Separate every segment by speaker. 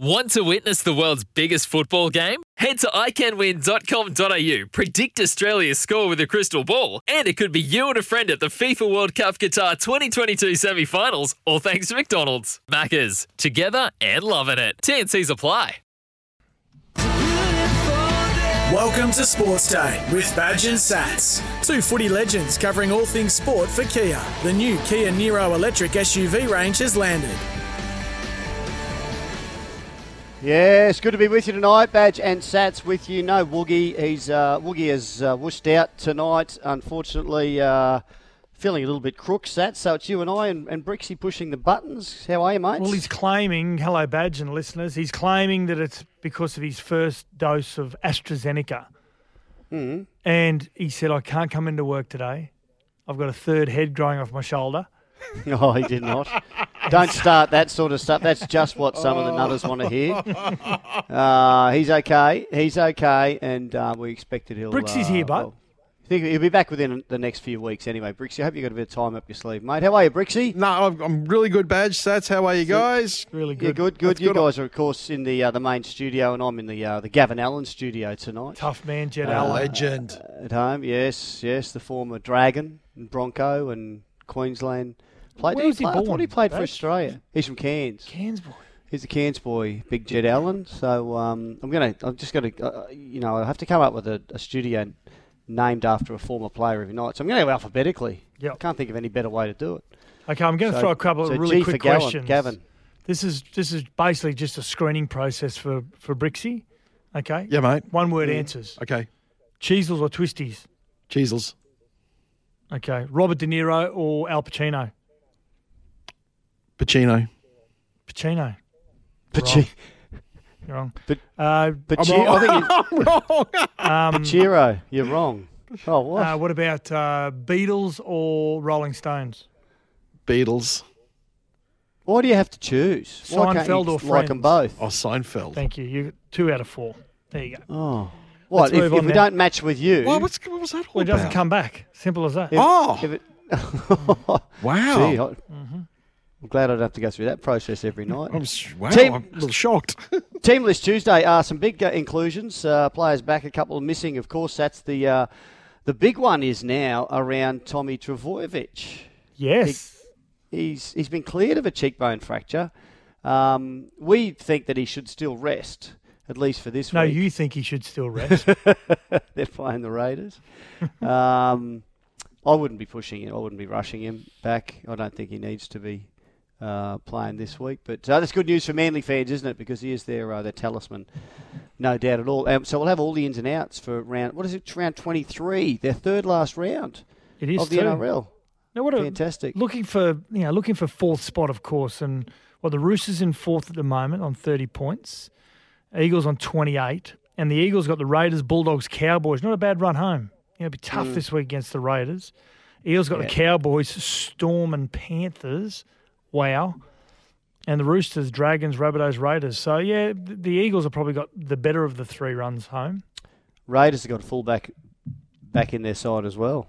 Speaker 1: Want to witness the world's biggest football game? Head to iCanWin.com.au, predict Australia's score with a crystal ball, and it could be you and a friend at the FIFA World Cup Qatar 2022 semi finals, all thanks to McDonald's. Maccas, together and loving it. TNC's apply.
Speaker 2: Welcome to Sports Day with Badge and Sats. Two footy legends covering all things sport for Kia. The new Kia Niro electric SUV range has landed.
Speaker 3: Yes, good to be with you tonight. Badge and Sats with you. No Woogie. He's uh, Woogie has uh, whooshed out tonight. Unfortunately, uh, feeling a little bit crook. Sats. So it's you and I and, and Brixie pushing the buttons. How are you, mate?
Speaker 4: Well, he's claiming, hello, Badge and listeners, he's claiming that it's because of his first dose of AstraZeneca.
Speaker 3: Mm.
Speaker 4: And he said, I can't come into work today. I've got a third head growing off my shoulder.
Speaker 3: no, he did not. Don't start that sort of stuff. That's just what some of the nutters want to hear. Uh, he's okay. He's okay, and uh, we expected he'll.
Speaker 4: Brixie's
Speaker 3: uh,
Speaker 4: here, bud.
Speaker 3: well, I think he'll be back within the next few weeks anyway. Brixie, I hope you got a bit of time up your sleeve, mate. How are you, Brixie?
Speaker 5: No, I'm, I'm really good, Badge Sats. How are you guys?
Speaker 4: Really good.
Speaker 3: Yeah,
Speaker 4: good.
Speaker 3: good, good.
Speaker 5: That's
Speaker 3: You
Speaker 5: good.
Speaker 3: guys are, of course, in the uh, the main studio, and I'm in the uh, the Gavin Allen studio tonight.
Speaker 4: Tough man, Jet
Speaker 3: Uh,
Speaker 4: Allen.
Speaker 5: Legend.
Speaker 3: At home, yes, yes. The former Dragon, and Bronco, and Queensland. Played.
Speaker 4: Where
Speaker 3: did
Speaker 4: was he
Speaker 3: play- I thought he played for Australia. He's from Cairns.
Speaker 4: Cairns boy.
Speaker 3: He's a Cairns boy, Big Jet Allen. So um, I'm gonna, I'm just gonna, uh, you know, I have to come up with a, a studio named after a former player every night. So I'm going to go alphabetically.
Speaker 4: Yeah.
Speaker 3: I can't think of any better way to do it.
Speaker 4: Okay, I'm going to
Speaker 3: So-
Speaker 4: throw a couple
Speaker 3: so
Speaker 4: of really
Speaker 3: G
Speaker 4: quick
Speaker 3: for Gavin,
Speaker 4: questions.
Speaker 3: Gavin.
Speaker 4: This is this is basically just a screening process for for Brixie. Okay.
Speaker 5: Yeah, mate.
Speaker 4: One word answers.
Speaker 5: Okay.
Speaker 4: Cheezels or twisties.
Speaker 5: Cheezels.
Speaker 4: Okay. Robert De Niro or Al Pacino.
Speaker 5: Pacino.
Speaker 4: Pacino.
Speaker 3: Pachi-
Speaker 4: You're wrong.
Speaker 3: But-
Speaker 4: uh,
Speaker 3: Pachi- I think you-
Speaker 4: um,
Speaker 3: Pachiro, you're wrong. Oh, what?
Speaker 4: uh, what about uh, Beatles or Rolling Stones?
Speaker 5: Beatles.
Speaker 3: Why do you have to choose? Why can't
Speaker 4: Seinfeld
Speaker 3: you
Speaker 4: or
Speaker 3: like them both?
Speaker 5: Oh, Seinfeld.
Speaker 4: Thank you. You two out of four. There you go.
Speaker 3: Oh. What, if,
Speaker 4: move
Speaker 3: if
Speaker 4: on
Speaker 3: we
Speaker 4: now.
Speaker 3: don't match with you...
Speaker 5: Well, what's, what was that all
Speaker 4: Well, it doesn't
Speaker 5: about?
Speaker 4: come back. Simple as that.
Speaker 3: if-
Speaker 5: Oh.
Speaker 3: if it-
Speaker 5: Wow.
Speaker 3: Gee, I, am glad I don't have to go through that process every night.
Speaker 5: I'm, wow,
Speaker 3: Team-
Speaker 5: I'm a little shocked.
Speaker 3: Team list Tuesday are some big uh, inclusions. Uh, players back, a couple missing. Of course, that's the uh, the big one is now around Tommy Trbojevic.
Speaker 4: yes.
Speaker 3: He's he's been cleared of a cheekbone fracture. Um, we think that he should still rest, at least for this one.
Speaker 4: No,
Speaker 3: week.
Speaker 4: you think he should still rest.
Speaker 3: They're playing the Raiders. um, I wouldn't be pushing him. I wouldn't be rushing him back. I don't think he needs to be uh, playing this week. But uh, that's good news for Manly fans, isn't it? Because he is their uh, their talisman, no doubt at all. Um, so we'll have all the ins and outs for round. What is it? Round twenty three, their third last round
Speaker 4: It is
Speaker 3: of the
Speaker 4: too.
Speaker 3: NRL.
Speaker 4: Now, what a,
Speaker 3: Fantastic.
Speaker 4: looking for you know looking for fourth spot, of course, and well, the Roosters in fourth at the moment on thirty points, Eagles on twenty eight, and the Eagles got the Raiders, Bulldogs, Cowboys. Not a bad run home. You know, it'll be tough this week against the Raiders. Eagles got the Cowboys, Storm, and Panthers. Wow. And the Roosters, Dragons, Rabbitohs, Raiders. So yeah, the Eagles have probably got the better of the three runs home.
Speaker 3: Raiders have got a fullback back in their side as well.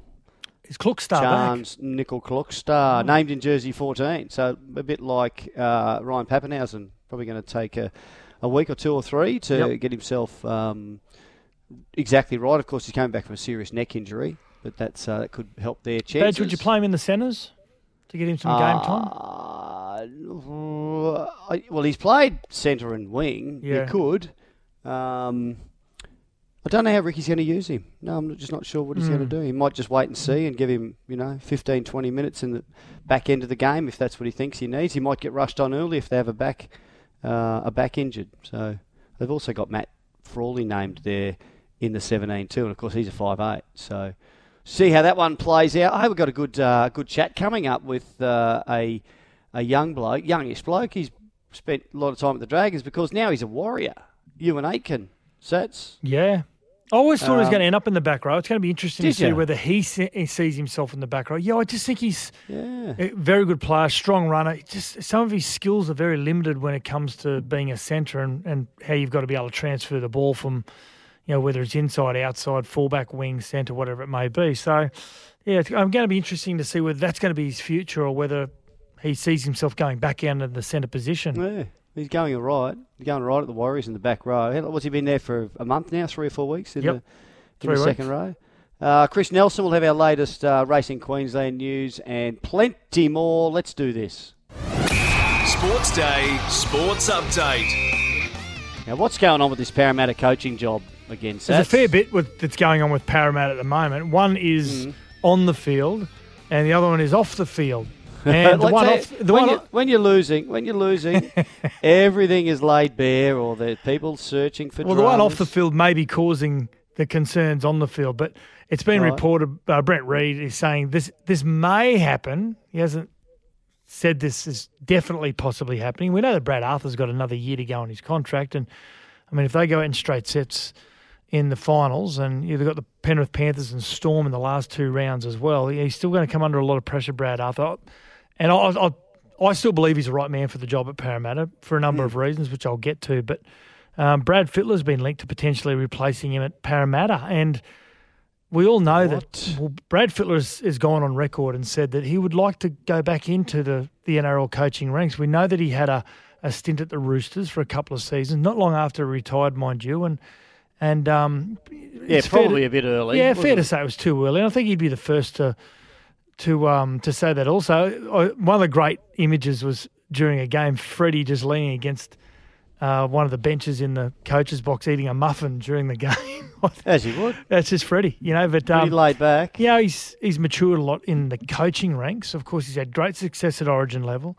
Speaker 4: Is Klokstad back?
Speaker 3: Charnze Nicoll-Klokstad, named in jersey 14. So a bit like uh, Ryan Papenhuyzen, probably going to take a, a week or two or three to
Speaker 4: Yep.
Speaker 3: get himself um, exactly right. Of course, he's coming back from a serious neck injury, but that's uh, that could help their chances.
Speaker 4: Badge, would you play him in the centres to get him some game time?
Speaker 3: Uh, I- well, he's played centre and wing.
Speaker 4: Yeah.
Speaker 3: You could. Um, I don't know how Ricky's going to use him. No, I'm just not sure what he's going to do. He might just wait and see and give him, you know, 15, 20 minutes in the back end of the game if that's what he thinks he needs. He might get rushed on early if they have a back, uh, a back injured. So they've also got Matt Frawley named there in the 17 too, and of course he's a 5'8". So see how that one plays out. I we've got a good, uh, good chat coming up with uh, a a young bloke, youngish bloke. He's spent a lot of time at the Dragons because now he's a warrior. You Euan Aitken. Sats.
Speaker 4: Yeah. I always thought he was
Speaker 3: Um,
Speaker 4: going to end up in the back row. It's going to be interesting to see
Speaker 3: ya?
Speaker 4: whether he, se- he sees himself in the back row. Yeah, I just think he's
Speaker 3: Yeah.
Speaker 4: a very good player, strong runner. Just some of his skills are very limited when it comes to being a centre and, and how you've got to be able to transfer the ball from, you know, whether it's inside, outside, fullback, wing, centre, whatever it may be. So, yeah, it's, I'm going to be interesting to see whether that's going to be his future or whether he sees himself going back down to the centre position.
Speaker 3: Yeah. He's going all right. He's going all right at the Warriors in the back row. How- What's he been there for a month now? Three or four weeks in
Speaker 4: Yep.
Speaker 3: the, in
Speaker 4: Three
Speaker 3: the second row. Uh, Chris Nelson will have our latest uh, Racing Queensland news and plenty more. Let's do this.
Speaker 6: Sports Day Sports Update.
Speaker 3: Now, what's going on with this Parramatta coaching job again?
Speaker 4: There's a fair bit with, that's going on with Parramatta at the moment. One is
Speaker 3: Mm.
Speaker 4: on the field, and the other one is off the field. And the one off the
Speaker 3: when,
Speaker 4: one
Speaker 3: you, when you're losing, when you're losing, everything is laid bare, or the people searching for.
Speaker 4: well, the one off the field may be causing the concerns on the field, but it's been
Speaker 3: Right.
Speaker 4: reported. Uh, Brent Read is saying this this may happen. He hasn't said this is definitely possibly happening. We know that Brad Arthur's got another year to go on his contract, and I mean, if they go out in straight sets in the finals, and you've got the Penrith Panthers and Storm in the last two rounds as well, he's still going to come under a lot of pressure, Brad Arthur. And I, I, I still believe he's the right man for the job at Parramatta for a number of reasons, which I'll get to. But um, Brad Fittler's been linked to potentially replacing him at Parramatta, and we all know
Speaker 3: What?
Speaker 4: that well, Brad Fittler has, has gone on record and said that he would like to go back into the, the NRL coaching ranks. We know that he had a, a stint at the Roosters for a couple of seasons, not long after he retired, mind you, and and um,
Speaker 3: Yeah,
Speaker 4: it's to-
Speaker 3: probably a bit early.
Speaker 4: yeah, fair to say it was too early. And I think he'd be the first to to um to say that. Also, one of the great images was during a game, Freddie just leaning against uh, one of the benches in the coach's box, eating a muffin during the game.
Speaker 3: As he would.
Speaker 4: That's just Freddie, you know. But
Speaker 3: Pretty
Speaker 4: um,
Speaker 3: laid back.
Speaker 4: yeah, he's he's matured a lot in the coaching ranks. Of course, he's had great success at Origin level.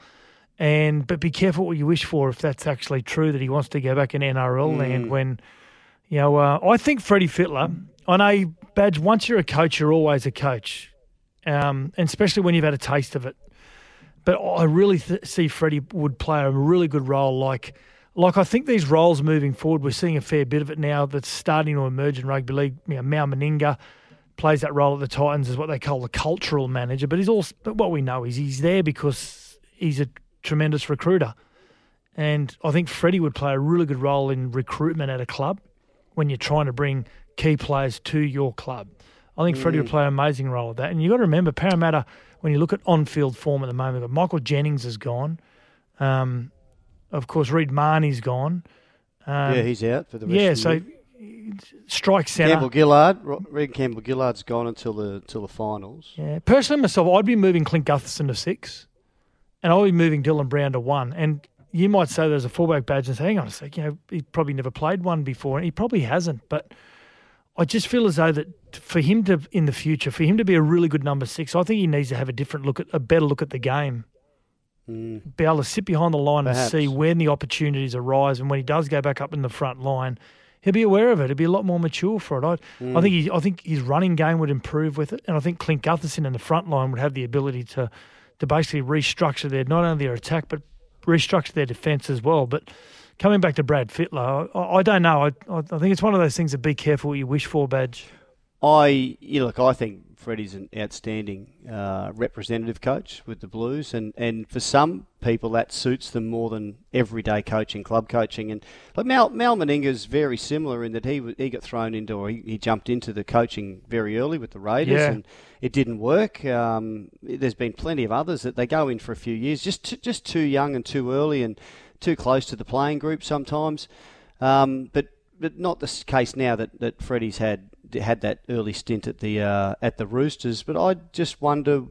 Speaker 4: And but be careful what you wish for if that's actually true that he wants to go back in NRL land when you know uh, I think Freddie Fittler. I know Badge. Once you're a coach, you're always a coach, um, and especially when you've had a taste of it. But I really th- see Freddie would play a really good role. Like, like I think these roles moving forward, we're seeing a fair bit of it now. That's starting to emerge in rugby league. You know, Meninga plays that role at the Titans as what they call the cultural manager. But he's also, but what we know is he's there because he's a tremendous recruiter. And I think Freddie would play a really good role in recruitment at a club when you're trying to bring key players to your club. I think Freddie would play an amazing role with that. And you've got to remember, Parramatta, when you look at on field form at the moment, but Michael Jennings is gone. Um, of course, Reed Mahoney's gone. Um,
Speaker 3: yeah, he's out for the rest
Speaker 4: yeah,
Speaker 3: of the
Speaker 4: so strike centre.
Speaker 3: Campbell Gillard, Reagan Campbell Gillard's gone until the until the finals.
Speaker 4: Yeah, personally myself, I'd be moving Clint Gutherson to six, and I'd be moving Dylan Brown to one. And you might say there's a fullback badge and say, hang on a sec, you know, he probably never played one before, and he probably hasn't. But I just feel as though that for him to in the future, for him to be a really good number six, I think he needs to have a different look at a better look at the game. Mm. Be able to sit behind the line
Speaker 3: Perhaps.
Speaker 4: and see when the opportunities arise, and when he does go back up in the front line, he'll be aware of it. He'll be a lot more mature for it. I, I mm. think he, I think his running game would improve with it, and I think Clint Gutherson in the front line would have the ability to to basically restructure their not only their attack but restructure their defence as well. But coming back to Brad Fittler, I, I don't know. I, I think it's one of those things that be careful what you wish for, badge.
Speaker 3: I you know, look, I think Freddie's an outstanding uh, representative coach with the Blues, and, and for some people that suits them more than everyday coaching, club coaching. And like Mal Mal Meninga's very similar in that he he got thrown into or he, he jumped into the coaching very early with the Raiders,
Speaker 4: Yeah.
Speaker 3: and it didn't work. Um, there's been plenty of others that they go in for a few years, just t- just too young and too early and too close to the playing group sometimes. Um, but but not the case now that, that Freddie's had had that early stint at the uh, at the Roosters. But I just wonder.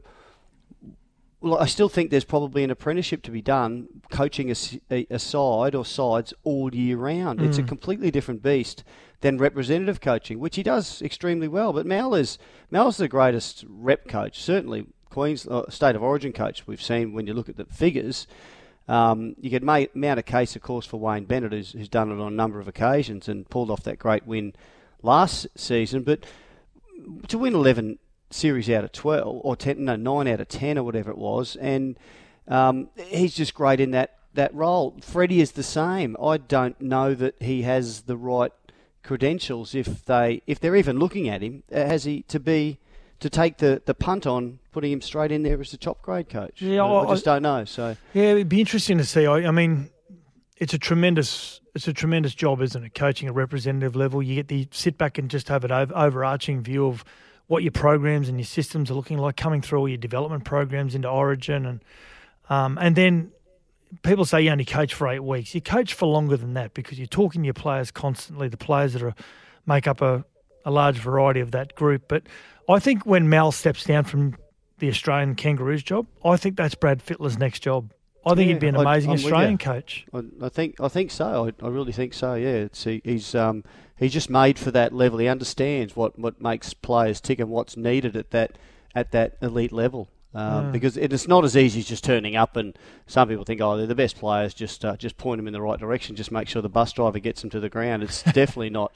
Speaker 3: Well, I still think there's probably an apprenticeship to be done, coaching a side or sides all year round. It's a completely different beast than representative coaching, which he does extremely well. But Mal is Mal's the greatest rep coach, certainly Queens uh, state of origin coach we've seen when you look at the figures. Um, you could mount a case, of course, for Wayne Bennett, who's, who's done it on a number of occasions and pulled off that great win last season. But to win 11 series out of 12, or 10, no, 9 out of 10 or whatever it was, and um, he's just great in that that role. Freddie is the same. I don't know that he has the right credentials if they if they're even looking at him. Uh, Has he to be to take the, the punt on putting him straight in there as a top grade coach?
Speaker 4: Yeah,
Speaker 3: I, I
Speaker 4: I-
Speaker 3: just don't know. So
Speaker 4: Yeah, it'd be interesting to see. I, I mean, it's a tremendous, it's a tremendous job, isn't it? Coaching at representative level, you get the sit back and just have an over, overarching view of what your programs and your systems are looking like, coming through all your development programs into Origin, and um, and then people say you only coach for eight weeks. You coach for longer than that because you're talking to your players constantly. The players that are make up a, a large variety of that group. But I think when Mal steps down from the Australian Kangaroos job, I think that's Brad Fittler's next job. I think
Speaker 3: Yeah,
Speaker 4: he'd be an amazing
Speaker 3: I'm
Speaker 4: Australian coach.
Speaker 3: I, I think I think so. I, I really think so. Yeah, it's, he, he's um, he's just made for that level. He understands what, what makes players tick and what's needed at that at that elite level. Um, Because it, it's not as easy as just turning up, and some people think, oh, they're the best players. Just uh, just point them in the right direction. Just make sure the bus driver gets them to the ground. It's definitely not.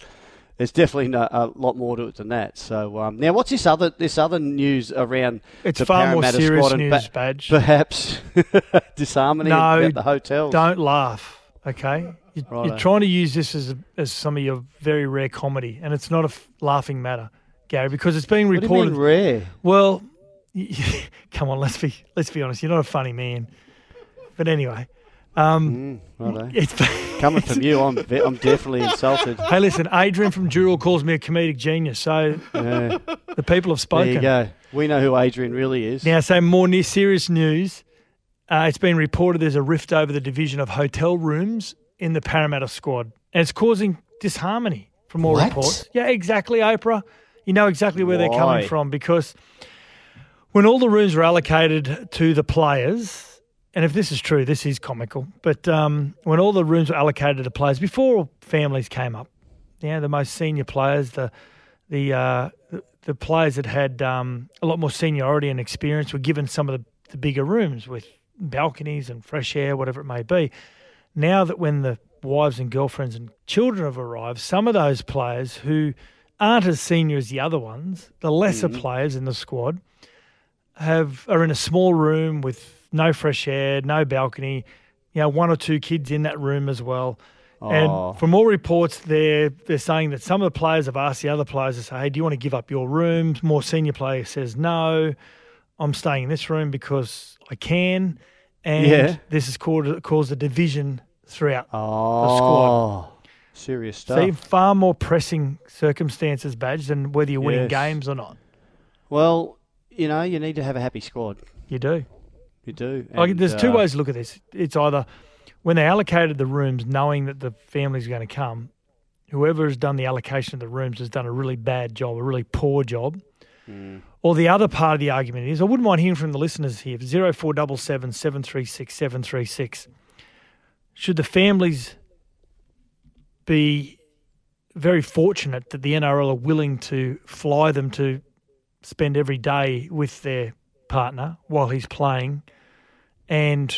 Speaker 3: There's definitely no, a lot more to it than that. So um, now, what's this other this other news around?
Speaker 4: It's
Speaker 3: the
Speaker 4: far more
Speaker 3: Parramatta
Speaker 4: serious
Speaker 3: squad
Speaker 4: news,
Speaker 3: ba-
Speaker 4: Badge.
Speaker 3: Perhaps disharmony
Speaker 4: No,
Speaker 3: about the hotels.
Speaker 4: Don't laugh, okay? You, you're trying to use this as, as some of your very rare comedy, and it's not a f- laughing matter, Gary, because it's being
Speaker 3: What do you
Speaker 4: reported.
Speaker 3: mean rare?
Speaker 4: Well, come on, let's be let's be honest. You're not a funny man, but anyway, um, it's.
Speaker 3: Coming from you, I'm I'm definitely insulted.
Speaker 4: Hey, listen, Adrian from Dural calls me a comedic genius, so
Speaker 3: Yeah,
Speaker 4: the people have spoken.
Speaker 3: there
Speaker 4: spoken.
Speaker 3: you go. We know who Adrian really is.
Speaker 4: Now, so more near serious news. Uh, it's been reported there's a rift over the division of hotel rooms in the Parramatta squad, and it's causing disharmony from all
Speaker 3: What?
Speaker 4: reports. Yeah, exactly, Oprah. You know exactly where they're coming from because when all the rooms were allocated to the players, and if this is true, this is comical, but um, when all the rooms were allocated to players before families came up, you know, the most senior players, the the uh, the, the players that had um, a lot more seniority and experience were given some of the, the bigger rooms with balconies and fresh air, whatever it may be. Now that when the wives and girlfriends and children have arrived, some of those players who aren't as senior as the other ones, the lesser players in the squad, have are in a small room with no fresh air, no balcony, you know, one or two kids in that room as well.
Speaker 3: Oh.
Speaker 4: And from all reports, they're they're saying that some of the players have asked the other players to say, "Hey, do you want to give up your room?" More senior player says, "No, I'm staying in this room because I can." And
Speaker 3: Yeah.
Speaker 4: this has caused caused a division throughout
Speaker 3: oh,
Speaker 4: squad.
Speaker 3: serious stuff.
Speaker 4: See, far more pressing circumstances, badge, than whether you're winning
Speaker 3: Yes.
Speaker 4: games or not.
Speaker 3: Well, you know, you need to have a happy squad.
Speaker 4: You do.
Speaker 3: You do.
Speaker 4: Like, there's two
Speaker 3: uh,
Speaker 4: ways to look at this. It's either when they allocated the rooms, knowing that the families are going to come, whoever has done the allocation of the rooms has done a really bad job, a really poor job.
Speaker 3: Hmm.
Speaker 4: Or the other part of the argument is, I wouldn't mind hearing from the listeners here. Zero four double seven seven three six seven three six. Should the families be very fortunate that the NRL are willing to fly them to spend every day with their partner while he's playing and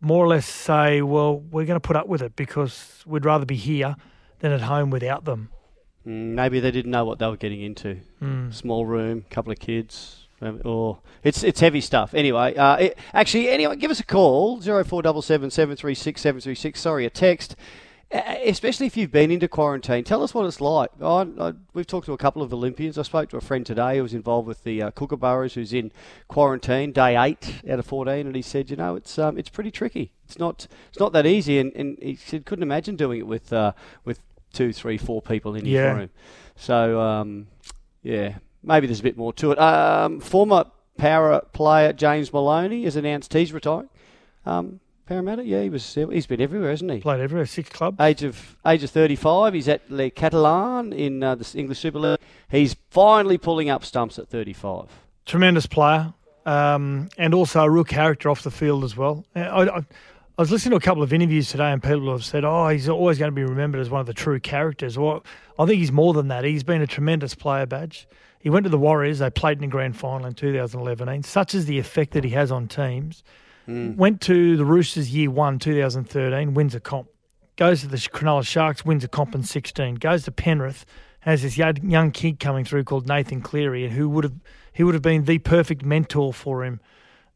Speaker 4: more or less say, well, we're going to put up with it because we'd rather be here than at home without them.
Speaker 3: Mm, Maybe they didn't know what they were getting into.
Speaker 4: Hmm.
Speaker 3: Small room, couple of kids. um, Or it's it's heavy stuff. Anyway, uh, it, actually, anyway, give us a call zero four double seven seven three six seven three six. Sorry, a text. Especially if you've been into quarantine, tell us what it's like. I, I, we've talked to a couple of Olympians. I spoke to a friend today who was involved with the uh, Kookaburras, who's in quarantine, day eight out of fourteen, and he said, you know, it's um, it's pretty tricky. It's not it's not that easy, and, and he said couldn't imagine doing it with uh, with two, three, four people in his
Speaker 4: Yeah.
Speaker 3: room. So um, yeah, maybe there's a bit more to it. Um, former Power player James Maloney has announced he's retiring. Um, Parramatta, yeah, he was. He's been everywhere, hasn't he?
Speaker 4: Played everywhere, six clubs.
Speaker 3: Age of age of 35. He's at Le Catalan in uh, the English Super League. He's finally pulling up stumps at 35.
Speaker 4: Tremendous player, um, and also a real character off the field as well. Uh, I, I, I was listening to a couple of interviews today, and people have said, "Oh, he's always going to be remembered as one of the true characters." Well, I think he's more than that. He's been a tremendous player, badge. He went to the Warriors. They played in the grand final in 2011. Such is the effect that he has on teams. Went to the Roosters year one, 2013, wins a comp. Goes to the Cronulla Sharks, wins a comp in 16. Goes to Penrith, has this young kid coming through called Nathan Cleary, and who would have he would have been the perfect mentor for him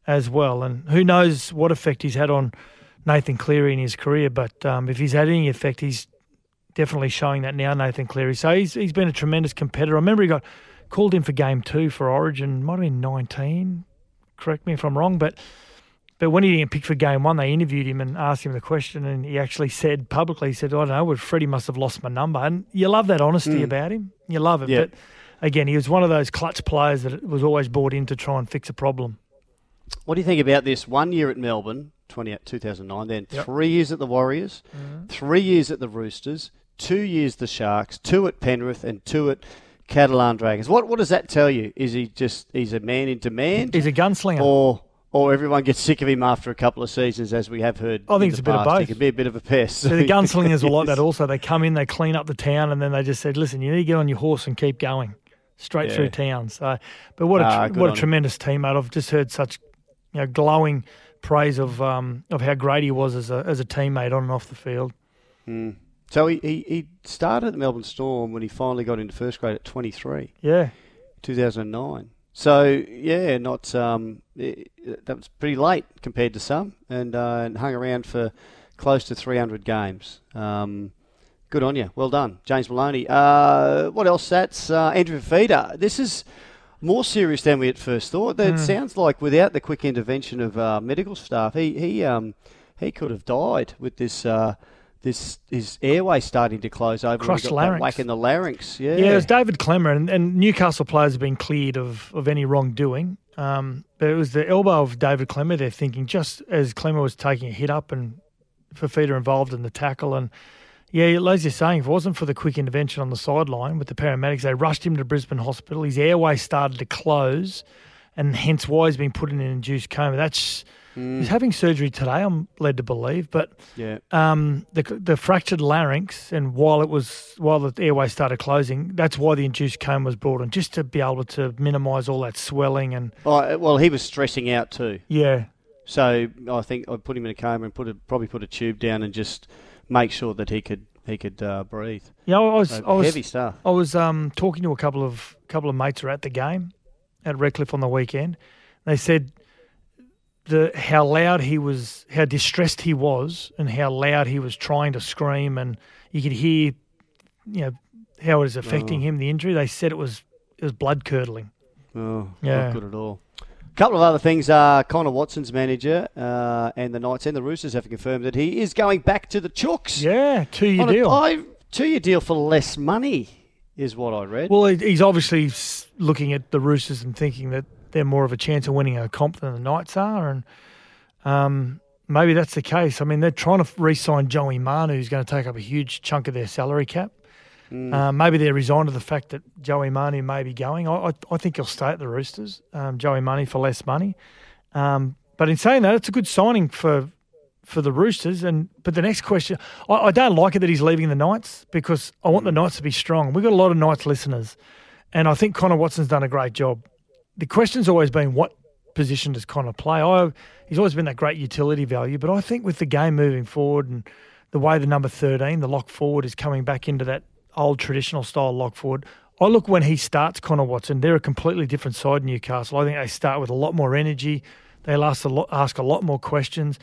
Speaker 4: as well. And who knows what effect he's had on Nathan Cleary in his career, but um, if he's had any effect, he's definitely showing that now, Nathan Cleary. So he's he's been a tremendous competitor. I remember he got called in for game two for Origin, might have been 19. Correct me if I'm wrong, but but when he didn't pick for game one, they interviewed him and asked him the question, and he actually said publicly, he said, "I don't know, Freddie must have lost my number." And you love that honesty
Speaker 3: Mm.
Speaker 4: about him. You love it,
Speaker 3: Yeah.
Speaker 4: but again, he was one of those clutch players that was always brought in to try and fix a problem.
Speaker 3: What do you think about this? One year at Melbourne, 20, 2009, then
Speaker 4: Yep.
Speaker 3: three years at the Warriors, three years at the Roosters, two years the Sharks, two at Penrith, and two at Catalan Dragons. What what does that tell you? Is he just he's a man in demand,
Speaker 4: He's a gunslinger.
Speaker 3: or or everyone gets sick of him after a couple of seasons, as we have heard?
Speaker 4: I think
Speaker 3: in
Speaker 4: it's a bit of
Speaker 3: past? He can be a bit of a pest.
Speaker 4: So the gunslingers were like that also. They come in, they clean up the town, and then they just said, "Listen, you need to get on your horse and keep going straight
Speaker 3: Yeah.
Speaker 4: through town." So, but what a
Speaker 3: Ah,
Speaker 4: tr-
Speaker 3: good
Speaker 4: what a tremendous teammate! I've just heard such you know glowing praise of um, of how great he was as a as a teammate on and off the field.
Speaker 3: So he, he, he started at the Melbourne Storm when he finally got into first grade at 23.
Speaker 4: Yeah,
Speaker 3: 2009. So yeah, not um, that was pretty late compared to some, and uh, and hung around for close to 300 games. Um, good on you, well done, James Maloney. Uh, what else? That's uh, Andrew Fifita. This is more serious than we at first thought. It sounds like without the quick intervention of uh, medical staff, he he um, he could have died with this. Uh, this his airway starting to close over.
Speaker 4: Crushed larynx.
Speaker 3: whack in the larynx. Yeah,
Speaker 4: yeah. It was David Klemmer, and, and Newcastle players have been cleared of of any wrongdoing. Um, but it was the elbow of David Klemmer. They're thinking just as Klemmer was taking a hit up and Fifita involved in the tackle and. Yeah, as you're saying, if it wasn't for the quick intervention on the sideline with the paramedics, they rushed him to Brisbane Hospital. His airway started to close, and hence why he's been put in an induced coma. That's he's having surgery today. I'm led to believe, but
Speaker 3: yeah.
Speaker 4: um, the the fractured larynx, and while it was while the airway started closing, that's why the induced coma was brought in, just to be able to minimise all that swelling and
Speaker 3: Oh, well, he was stressing out too.
Speaker 4: yeah,
Speaker 3: So I think I'd put him in a coma and put a, probably put a tube down and just make sure that he could he could uh, breathe.
Speaker 4: yeah. I was
Speaker 3: So
Speaker 4: I was
Speaker 3: heavy stuff.
Speaker 4: I was um, talking to a couple of couple of mates who were at the game at Redcliffe on the weekend. They said the how loud he was, how distressed he was, and how loud he was trying to scream, and you could hear, you know, how it was affecting him. The injury. They said it was it was blood curdling.
Speaker 3: Oh,
Speaker 4: Yeah.
Speaker 3: not good at all. A couple of other things. Uh, Connor Watson's manager uh, and the Knights and the Roosters have confirmed that he is going back to the Chooks.
Speaker 4: Yeah, two year
Speaker 3: On a-
Speaker 4: deal.
Speaker 3: Two-year deal for less money is what I read.
Speaker 4: Well, he's obviously looking at the Roosters and thinking that they're more of a chance of winning a comp than the Knights are, and um, maybe that's the case. I mean, they're trying to re-sign Joey Manu, who's going to take up a huge chunk of their salary cap. Uh, maybe they're resigned to the fact that Joey Manu may be going. I, I, I think he'll stay at the Roosters, um, Joey Manu, for less money. Um, but in saying that, it's a good signing for for the Roosters. And but the next question, I, I don't like it that he's leaving the Knights because I want the Knights to be strong. We've got a lot of Knights listeners, and I think Connor Watson's done a great job. The question's always been what position does Connor play? I, he's always been that great utility value, but I think with the game moving forward and the way the number thirteen, the lock forward, is coming back into that old traditional style lock forward. I look when he starts Connor Watson, they're a completely different side in Newcastle. I think they start with a lot more energy. They ask a lot, ask a lot more questions.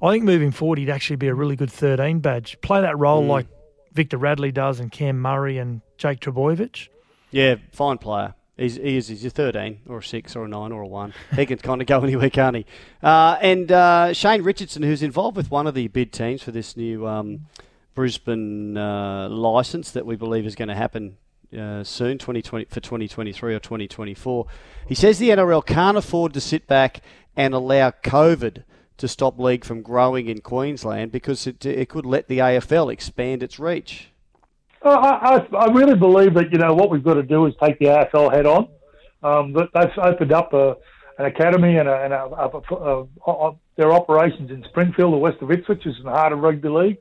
Speaker 4: I think moving forward, he'd actually be a really good 13 badge. Play that role hmm. like Victor Radley does and Cam Murray and Jake Trbojevic.
Speaker 3: yeah, fine player. He's, he is. He's a 13 or a 6 or a 9 or a 1. He can kind of go anywhere, can't he? Uh, and uh, Shane Richardson, who's involved with one of the bid teams for this new um, Brisbane uh, license that we believe is going to happen uh, soon, 2020 for 2023 or 2024. He says the NRL can't afford to sit back and allow COVID to stop league from growing in Queensland because it, it could let the AFL expand its reach.
Speaker 7: I, I, really believe that you know what we've got to do is take the AFL head on. Um, they've opened up a, an academy and, a, and a, a, their operations in Springfield, or west of Ipswich, which is in the heart of rugby league.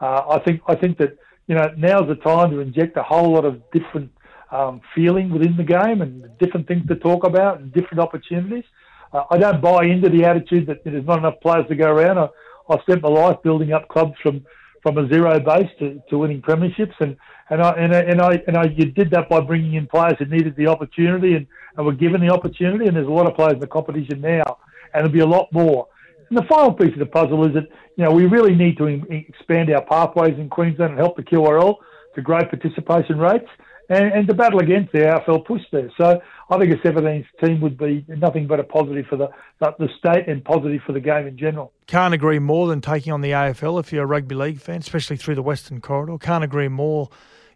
Speaker 7: Uh, I think I think that you know now's the time to inject a whole lot of different um, feeling within the game and different things to talk about and different opportunities. Uh, I don't buy into the attitude that there's not enough players to go around. I, I've spent my life building up clubs from from a zero base to, to winning premierships, and and I and I, and I and I you did that by bringing in players who needed the opportunity and, and were given the opportunity. And there's a lot of players in the competition now, and there'll be a lot more. And the final piece of the puzzle is that you know we really need to in, expand our pathways in Queensland and help the QRL to grow participation rates and, and to battle against the AFL push there. So I think a 17th team would be nothing but a positive for the the state and positive for the game in general.
Speaker 4: Can't agree more than taking on the AFL if you're a rugby league fan, especially through the Western Corridor. Can't agree more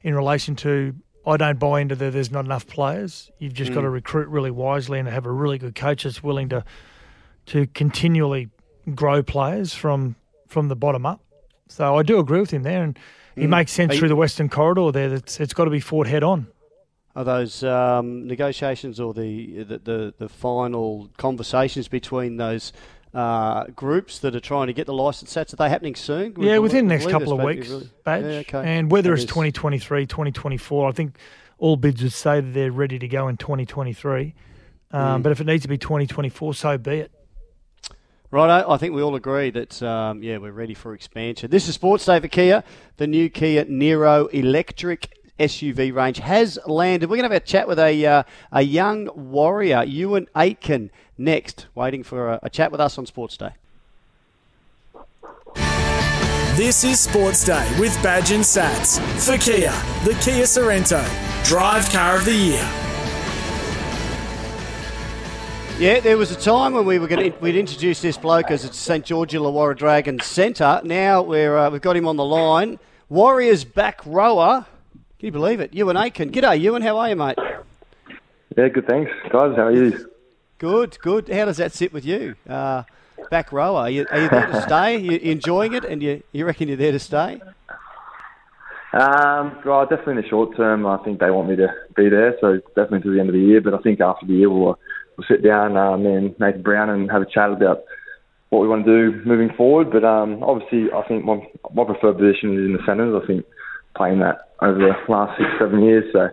Speaker 4: in relation to I don't buy into the there's not enough players. You've just mm. got to recruit really wisely and have a really good coach that's willing to to continually grow players from from the bottom up. So I do agree with him there, and he mm. makes sense through the Western Corridor there. That's it's got to be fought head on.
Speaker 3: Are those um, negotiations or the, the, the the final conversations between those uh, groups that are trying to get the license sets. Are they happening soon?
Speaker 4: Yeah, within the next couple of weeks, really, badge. Yeah, okay. And whether that it's is. 2023, 2024, I think all bids would say that they're ready to go in 2023. Um, mm. But if it needs to be 2024, so be it.
Speaker 3: Right, I think we all agree that um, yeah we're ready for expansion. This is Sports Day for Kia. The new Kia Niro electric SUV range has landed. We're going to have a chat with a uh, a young warrior, Euan Aitken, next, waiting for a, a chat with us on Sports Day.
Speaker 2: This is Sports Day with Badge and Sats for Kia, the Kia Sorento, Drive Car of the Year.
Speaker 3: Yeah, there was a time when we were going to we'd introduce this bloke as a St George Illawarra Dragons centre. Now we're uh, we've got him on the line. Warriors back rower. Can you believe it? Euan Aitken. G'day, Euan. How are you, mate?
Speaker 8: Yeah, good. Thanks, guys. How are you?
Speaker 3: Good, good. How does that sit with you? Uh, back rower. Are you, are you there to stay? Are you enjoying it, and you you reckon you're there to stay?
Speaker 8: Um, well, definitely in the short term, I think they want me to be there. So definitely to the end of the year. But I think after the year, we'll we'll sit down, um, and Nathan Brown, and have a chat about what we want to do moving forward. But um, obviously, I think my my preferred position is in the centres. I think playing that over the last six seven years. So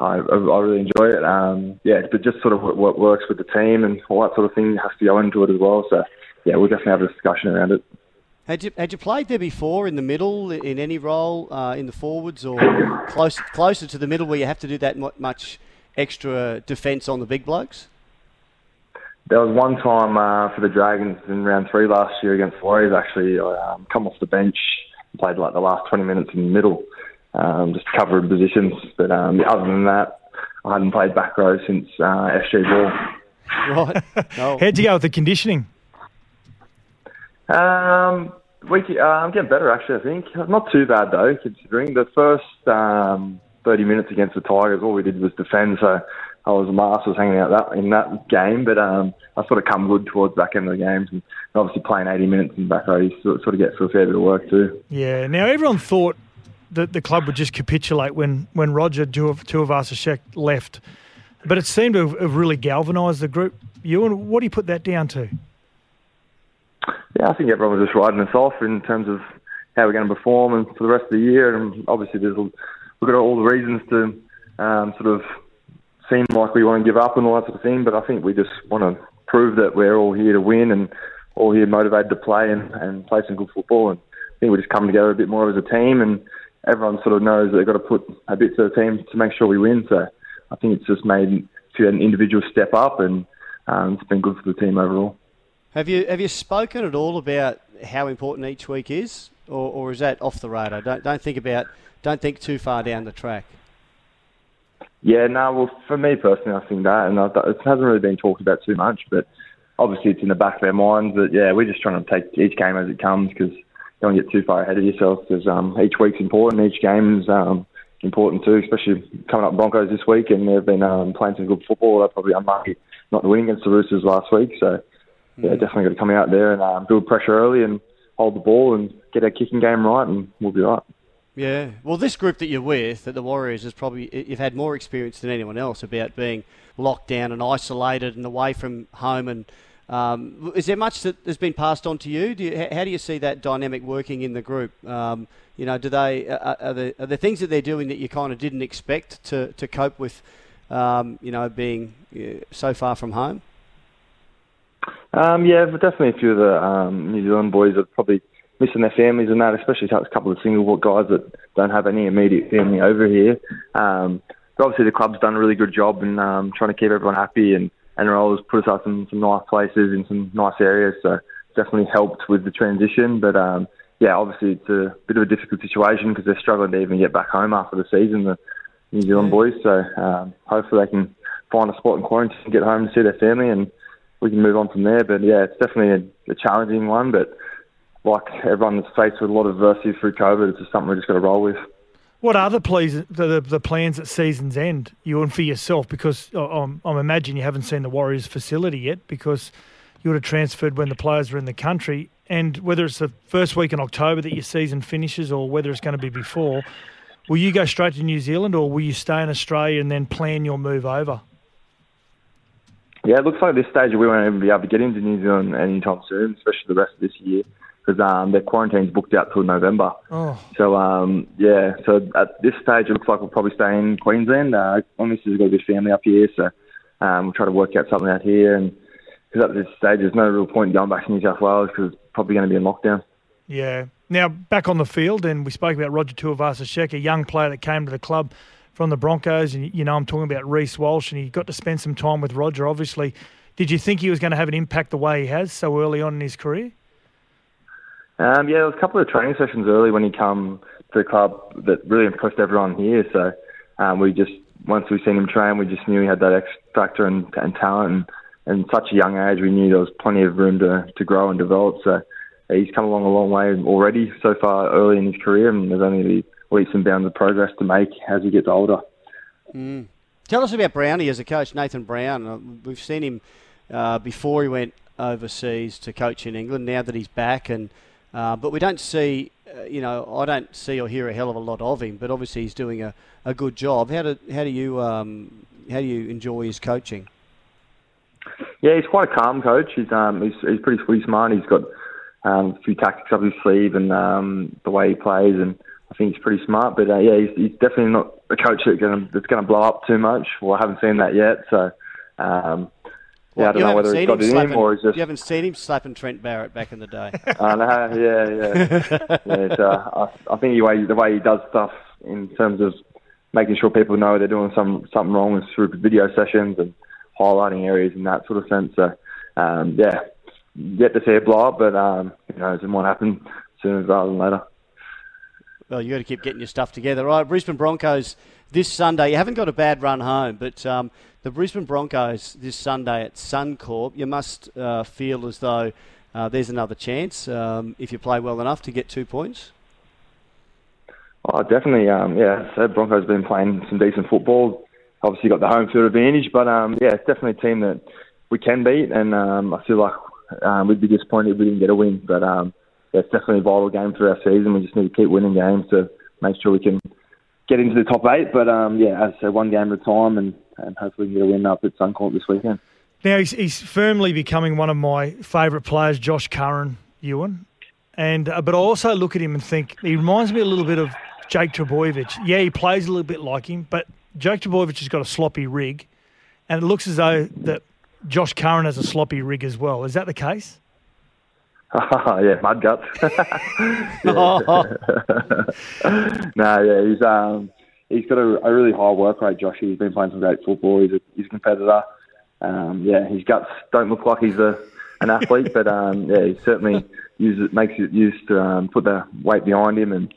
Speaker 8: I, I really enjoy it. Um, yeah, but just sort of what, what works with the team and all that sort of thing has to go into it as well. So yeah, we'll definitely have a discussion around it.
Speaker 3: Had you had you played there before in the middle in any role uh, in the forwards or close closer to the middle where you have to do that much extra defence on the big blokes?
Speaker 8: There was one time uh, for the Dragons in round three last year against Warriors. Actually, I um, come off the bench, and played like the last twenty minutes in the middle, um, just covering positions. But um, other than that, I hadn't played back row since uh, SG Ball.
Speaker 4: Right. How'd you go with the conditioning?
Speaker 8: Um, we, uh, I'm getting better actually. I think not too bad though, considering the first um, 30 minutes against the Tigers, all we did was defend. So I was mask was hanging out that in that game, but um, I sort of come good towards the back end of the games, and obviously playing 80 minutes in the back row, you sort of get for a fair bit of work too.
Speaker 4: Yeah. Now everyone thought that the club would just capitulate when, when Roger Tuivasa-Sheck left. But it seemed to have really galvanised the group. Euan, what do you put that down to?
Speaker 8: Yeah, I think everyone was just riding us off in terms of how we're going to perform and for the rest of the year. And obviously, there's we've got all the reasons to um, sort of seem like we want to give up and all that sort of thing. But I think we just want to prove that we're all here to win and all here motivated to play and, and play some good football. And I think we just come together a bit more as a team and everyone sort of knows that they've got to put a bit to the team to make sure we win. So I think it's just made to an individual step up, and um, it's been good for the team overall.
Speaker 3: Have you have you spoken at all about how important each week is, or, or is that off the radar? Don't don't think about don't think too far down the track.
Speaker 8: Yeah, no. Well, for me personally, I think that, and it hasn't really been talked about too much, but obviously it's in the back of their minds that yeah, we're just trying to take each game as it comes because don't get too far ahead of yourself because um, each week's important. Each game's um, important too, especially coming up Broncos this week, and they've been um, playing some good football. They're probably unlucky not to win against the Roosters last week, so yeah, mm. definitely got to come out there and um, build pressure early and hold the ball and get our kicking game right, and we'll be right.
Speaker 3: Yeah, well, this group that you're with, at the Warriors, is probably you've had more experience than anyone else about being locked down and isolated and away from home and um, is there much that has been passed on to you? Do you? How do you see that dynamic working in the group? Um, you know, do they are, are, there, are there things that they're doing that you kind of didn't expect to, to cope with? Um, you know, being uh, so far from home.
Speaker 8: Um, yeah, but definitely a few of the um, New Zealand boys are probably missing their families and that, especially a couple of single guys that don't have any immediate family over here. Um, but obviously, the club's done a really good job in trying to keep everyone happy and and always put us up in some nice places in some nice areas. So definitely helped with the transition. But um, yeah, obviously it's a bit of a difficult situation because they're struggling to even get back home after the season, the New Zealand boys. So um, hopefully they can find a spot in quarantine and get home to see their family, and we can move on from there. But yeah, it's definitely a, a challenging one. But like everyone's faced with a lot of adversity through COVID, it's just something we just got to roll with.
Speaker 4: What are the, pleas, the, the, plans at season's end, you and for yourself? Because uh, I'm, I'm imagining you haven't seen the Warriors facility yet because you would have transferred when the players were in the country. And whether it's the first week in October that your season finishes or whether it's going to be before, will you go straight to New Zealand or will you stay in Australia and then plan your move over?
Speaker 8: Yeah, it looks like at this stage we won't even be able to get into New Zealand anytime soon, especially the rest of this year because um, their quarantine's booked out till November.
Speaker 4: Oh.
Speaker 8: So um, yeah, so at this stage it looks like we'll probably stay in Queensland. Uh, missus has got a bit of family up here, so um, we'll try to work out something out here. And because at this stage there's no real point going back to New South Wales because it's probably going to be in lockdown.
Speaker 4: Yeah. Now back on the field, and we spoke about Roger Tuivasa-Sheck, a young player that came to the club from the Broncos, and you know I'm talking about Reece Walsh, and he got to spend some time with Roger. Obviously, did you think he was going to have an impact the way he has so early on in his career?
Speaker 8: Um, yeah, there was a couple of training sessions early when he come to the club that really impressed everyone here. So um, we just once we seen him train, we just knew he had that X factor and, and talent. And, and such a young age, we knew there was plenty of room to, to grow and develop. So he's come along a long way already so far early in his career, and there's only the leaps and bounds of progress to make as he gets older.
Speaker 3: Mm. Tell us about Brownie as a coach, Nathan Brown. Uh, we've seen him uh, before he went overseas to coach in England. Now that he's back and uh, but we don't see, uh, you know, I don't see or hear a hell of a lot of him. But obviously, he's doing a, a good job. How do how do you um, how do you enjoy his coaching?
Speaker 8: Yeah, he's quite a calm coach. He's um he's he's pretty pretty smart. He's got um, a few tactics up his sleeve and um, the way he plays, and I think he's pretty smart. But uh, yeah, he's, he's definitely not a coach that's going to blow up too much. Well, I haven't seen that yet. So um, yeah, I don't know whether he's got it in him or he's just.
Speaker 3: You haven't seen him slapping Trent Barrett back in the day.
Speaker 8: I know, yeah, yeah. yeah so I, I think the way the way he does stuff in terms of making sure people know they're doing some something wrong is through video sessions and highlighting areas in that sort of sense. So um, yeah, yet to see it blow up, but um, you know, it might happen sooner rather than later.
Speaker 3: Well, you got to keep getting your stuff together, right? Brisbane Broncos this Sunday. You haven't got a bad run home, but um, the Brisbane Broncos this Sunday at Suncorp, you must uh, feel as though uh, there's another chance um, if you play well enough to get two points.
Speaker 8: Oh, definitely. Um, yeah, so Broncos been playing some decent football. Obviously, got the home field advantage, but um, yeah, it's definitely a team that we can beat, and um, I feel like um, we'd be disappointed if we didn't get a win. But um, yeah, it's definitely a vital game for our season. We just need to keep winning games to make sure we can get into the top eight. But um, yeah, as I said, one game at a time, and, and hopefully get a win up at Suncorp this weekend.
Speaker 4: Now he's, he's firmly becoming one of my favourite players, Josh Curran, Euan. And uh, but I also look at him and think he reminds me a little bit of Jake Trbojevic. Yeah, he plays a little bit like him, but Jake Trbojevic has got a sloppy rig, and it looks as though that Josh Curran has a sloppy rig as well. Is that the case?
Speaker 8: yeah, mud guts. no, yeah, he's um, he's got a, a, really high work rate. Josh, he's been playing some great football. He's a, he's a competitor. Um, yeah, his guts don't look like he's a an athlete, but um, yeah, he certainly uses makes it used to um, put the weight behind him, and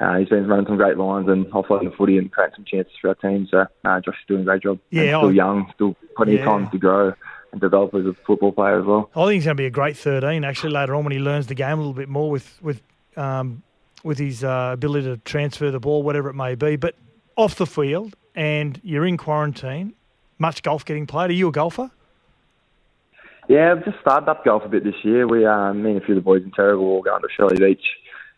Speaker 8: uh, he's been running some great lines and offloading the footy and creating some chances for our team. So uh, Josh is doing a great job.
Speaker 4: Yeah,
Speaker 8: still young, still plenty yeah. of time to grow and develop as a football player as well.
Speaker 4: I think he's going to be a great 13 actually later on when he learns the game a little bit more with with um, with his uh, ability to transfer the ball, whatever it may be. But off the field, and you're in quarantine. Much golf getting played. Are you a golfer?
Speaker 8: Yeah, I've just started up golf a bit this year. We, um, me and a few of the boys in Terrigal, all going to Shelly Beach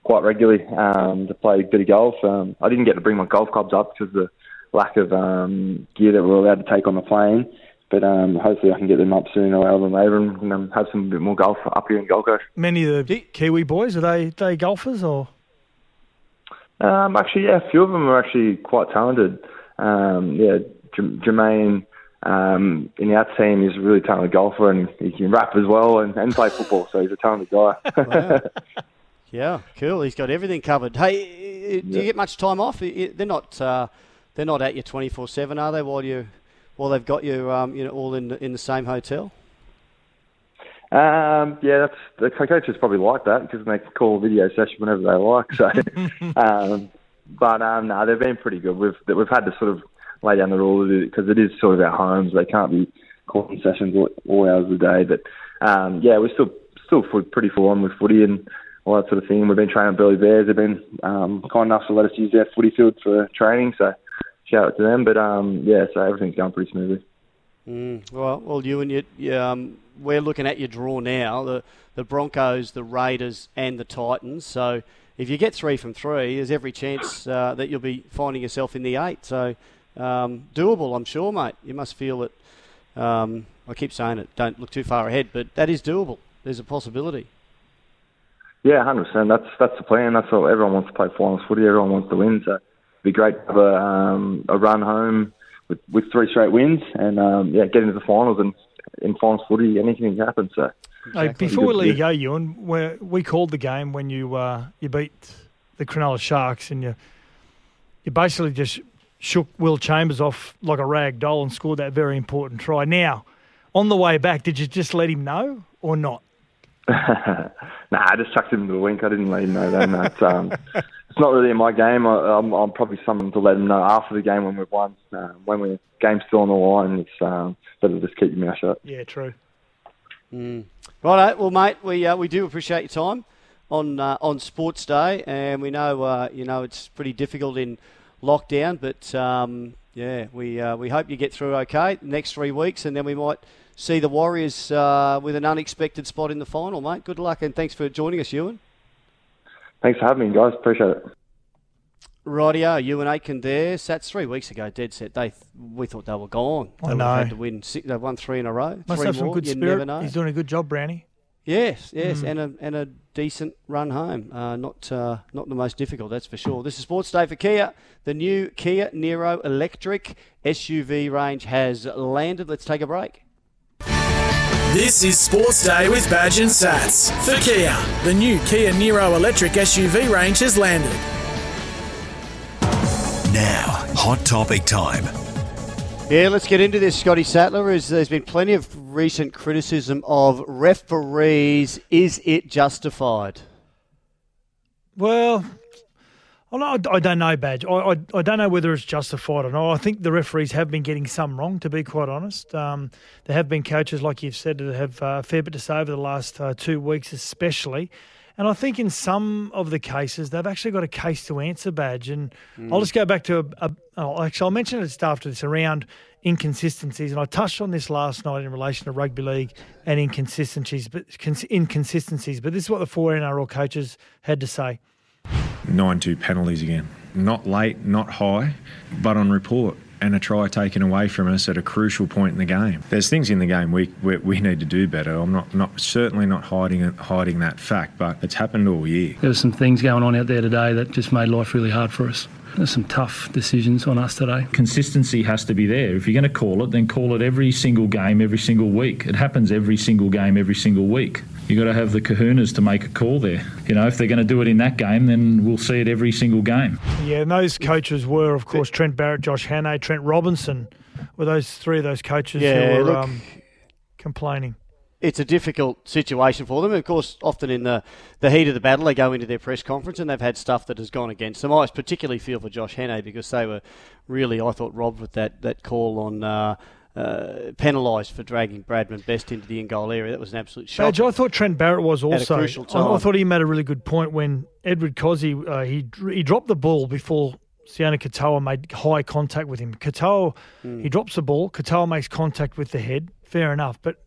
Speaker 8: quite regularly um, to play a bit of golf. Um, I didn't get to bring my golf clubs up because of the lack of um, gear that we're allowed to take on the plane. But um, hopefully I can get them up sooner rather than later and um, have some bit more golf up here in Gold Coast.
Speaker 4: Many of the Kiwi boys, are they, they golfers or?
Speaker 8: Um, actually, yeah, a few of them are actually quite talented. Um, yeah, J- Jermaine um, in our team is a really talented golfer and he can rap as well and, and play football, so he's a talented guy.
Speaker 3: wow. Yeah, cool. He's got everything covered. Hey, do you get much time off? They're not uh, they're not at you twenty four seven, are they? While you while they've got you, um, you know, all in in the same hotel.
Speaker 8: Um, yeah, that's the coaches probably like that because they can call a video session whenever they like. So, um, but um, no, they've been pretty good. We've we've had to sort of lay down the rules because it is sort of our homes. They can't be calling sessions all, all hours of the day. But um, yeah, we're still still pretty full on with footy and all that sort of thing. We've been training at Burleigh Bears. They've been um, kind enough to let us use their footy field for training. So shout out to them. But um, yeah, so everything's going pretty smoothly.
Speaker 3: Mm, well, well, you and you, um, we're looking at your draw now. The the Broncos, the Raiders, and the Titans. So if you get three from three, there's every chance uh, that you'll be finding yourself in the eight. So um, doable, I'm sure, mate. You must feel that. Um, I keep saying it. Don't look too far ahead, but that is doable. There's a possibility.
Speaker 8: Yeah, hundred percent. That's that's the plan. That's all. Everyone wants to play finals footy. Everyone wants to win. So it'd be great to have a, um, a run home with, with three straight wins and um, yeah, get into the finals and in finals footy, anything can happen. So
Speaker 4: Hey, before we let you go, Euan, we we called the game when you uh, you beat the Cronulla Sharks and you you basically just shook Will Chambers off like a rag doll and scored that very important try. Now, on the way back, did you just let him know or not?
Speaker 8: nah, I just chucked him into the wink. I didn't let him know that. No, it's, um, it's not really in my game. I, am I'm probably someone to let him know after the game when we've won. Uh, when the game's still on the line, it's um, better to just keep your mouth shut.
Speaker 4: Yeah, true.
Speaker 3: Mm. Right, well, mate, we uh, we do appreciate your time on uh, on Sports Day, and we know uh, you know it's pretty difficult in lockdown, but um, yeah, we uh, we hope you get through okay the next three weeks, and then we might see the Warriors uh, with an unexpected spot in the final, mate. Good luck, and thanks for joining us, Euan.
Speaker 8: Thanks for having me, guys. Appreciate it.
Speaker 3: Rightio, Euan Aitken there. Sats three weeks ago, dead set. They we thought they were gone. They
Speaker 4: I know.
Speaker 3: Had to win. Six, they've won three in a row.
Speaker 4: Must
Speaker 3: three
Speaker 4: have some
Speaker 3: more.
Speaker 4: good
Speaker 3: you
Speaker 4: spirit. He's doing a good job, Brownie.
Speaker 3: Yes, yes,
Speaker 4: Mm.
Speaker 3: and a and a decent run home. Uh, not uh, not the most difficult, that's for sure. This is Sports Day for Kia. The new Kia Niro electric SUV range has landed. Let's take a break.
Speaker 2: This is Sports Day with Badge and Sats. For Kia, the new Kia Niro electric SUV range has landed.
Speaker 6: Now, hot topic time.
Speaker 3: Yeah, let's get into this, Scotty Sattler. As there's been plenty of recent criticism of referees. Is it justified?
Speaker 4: Well, I don't- I don't know, Badge. I, I, I don't know whether it's justified or not. I think the referees have been getting some wrong, to be quite honest. Um, there have been coaches, like you've said, that have uh, a fair bit to say over the last uh, two weeks, especially. And I think in some of the cases, they've actually got a case to answer, Badge. And I'll just go back to a, a oh, actually, I'll mention it just after this around inconsistencies. And I touched on this last night in relation to rugby league and inconsistencies, but cons- inconsistencies. But this is what the four NRL coaches had to say.
Speaker 9: 9 2 penalties again. Not late, not high, but on report. And a try taken away from us at a crucial point in the game. There's things in the game we, we, we need to do better. I'm not, not certainly not hiding hiding that fact, but it's happened all year.
Speaker 10: There were some things going on out there today that just made life really hard for us. There's some tough decisions on us today.
Speaker 11: Consistency has to be there. If you're going to call it, then call it every single game, every single week. It happens every single game, every single week. You've got to have the kahunas to make a call there. You know, if they're going to do it in that game, then we'll see it every single game.
Speaker 4: Yeah, and those coaches were, of course, Trent Barrett, Josh Hannay, Trent Robinson, were those three of those coaches
Speaker 3: Yeah,
Speaker 4: who were
Speaker 3: look-
Speaker 4: um, complaining.
Speaker 3: It's a difficult situation for them. Of course, often in the, the heat of the battle, they go into their press conference and they've had stuff that has gone against them. I particularly feel for Josh Hannay because they were really, I thought, robbed with that, that call on uh, uh, penalised for dragging Bradman Best into the in goal area. That was an absolute shock.
Speaker 4: Badge, I thought Trent Barrett was also. I, I thought he made a really good point when Edward Kosi uh, he he dropped the ball before Sione Katoa made high contact with him. Katoa
Speaker 3: Hmm.
Speaker 4: he drops the ball. Katoa makes contact with the head. Fair enough, but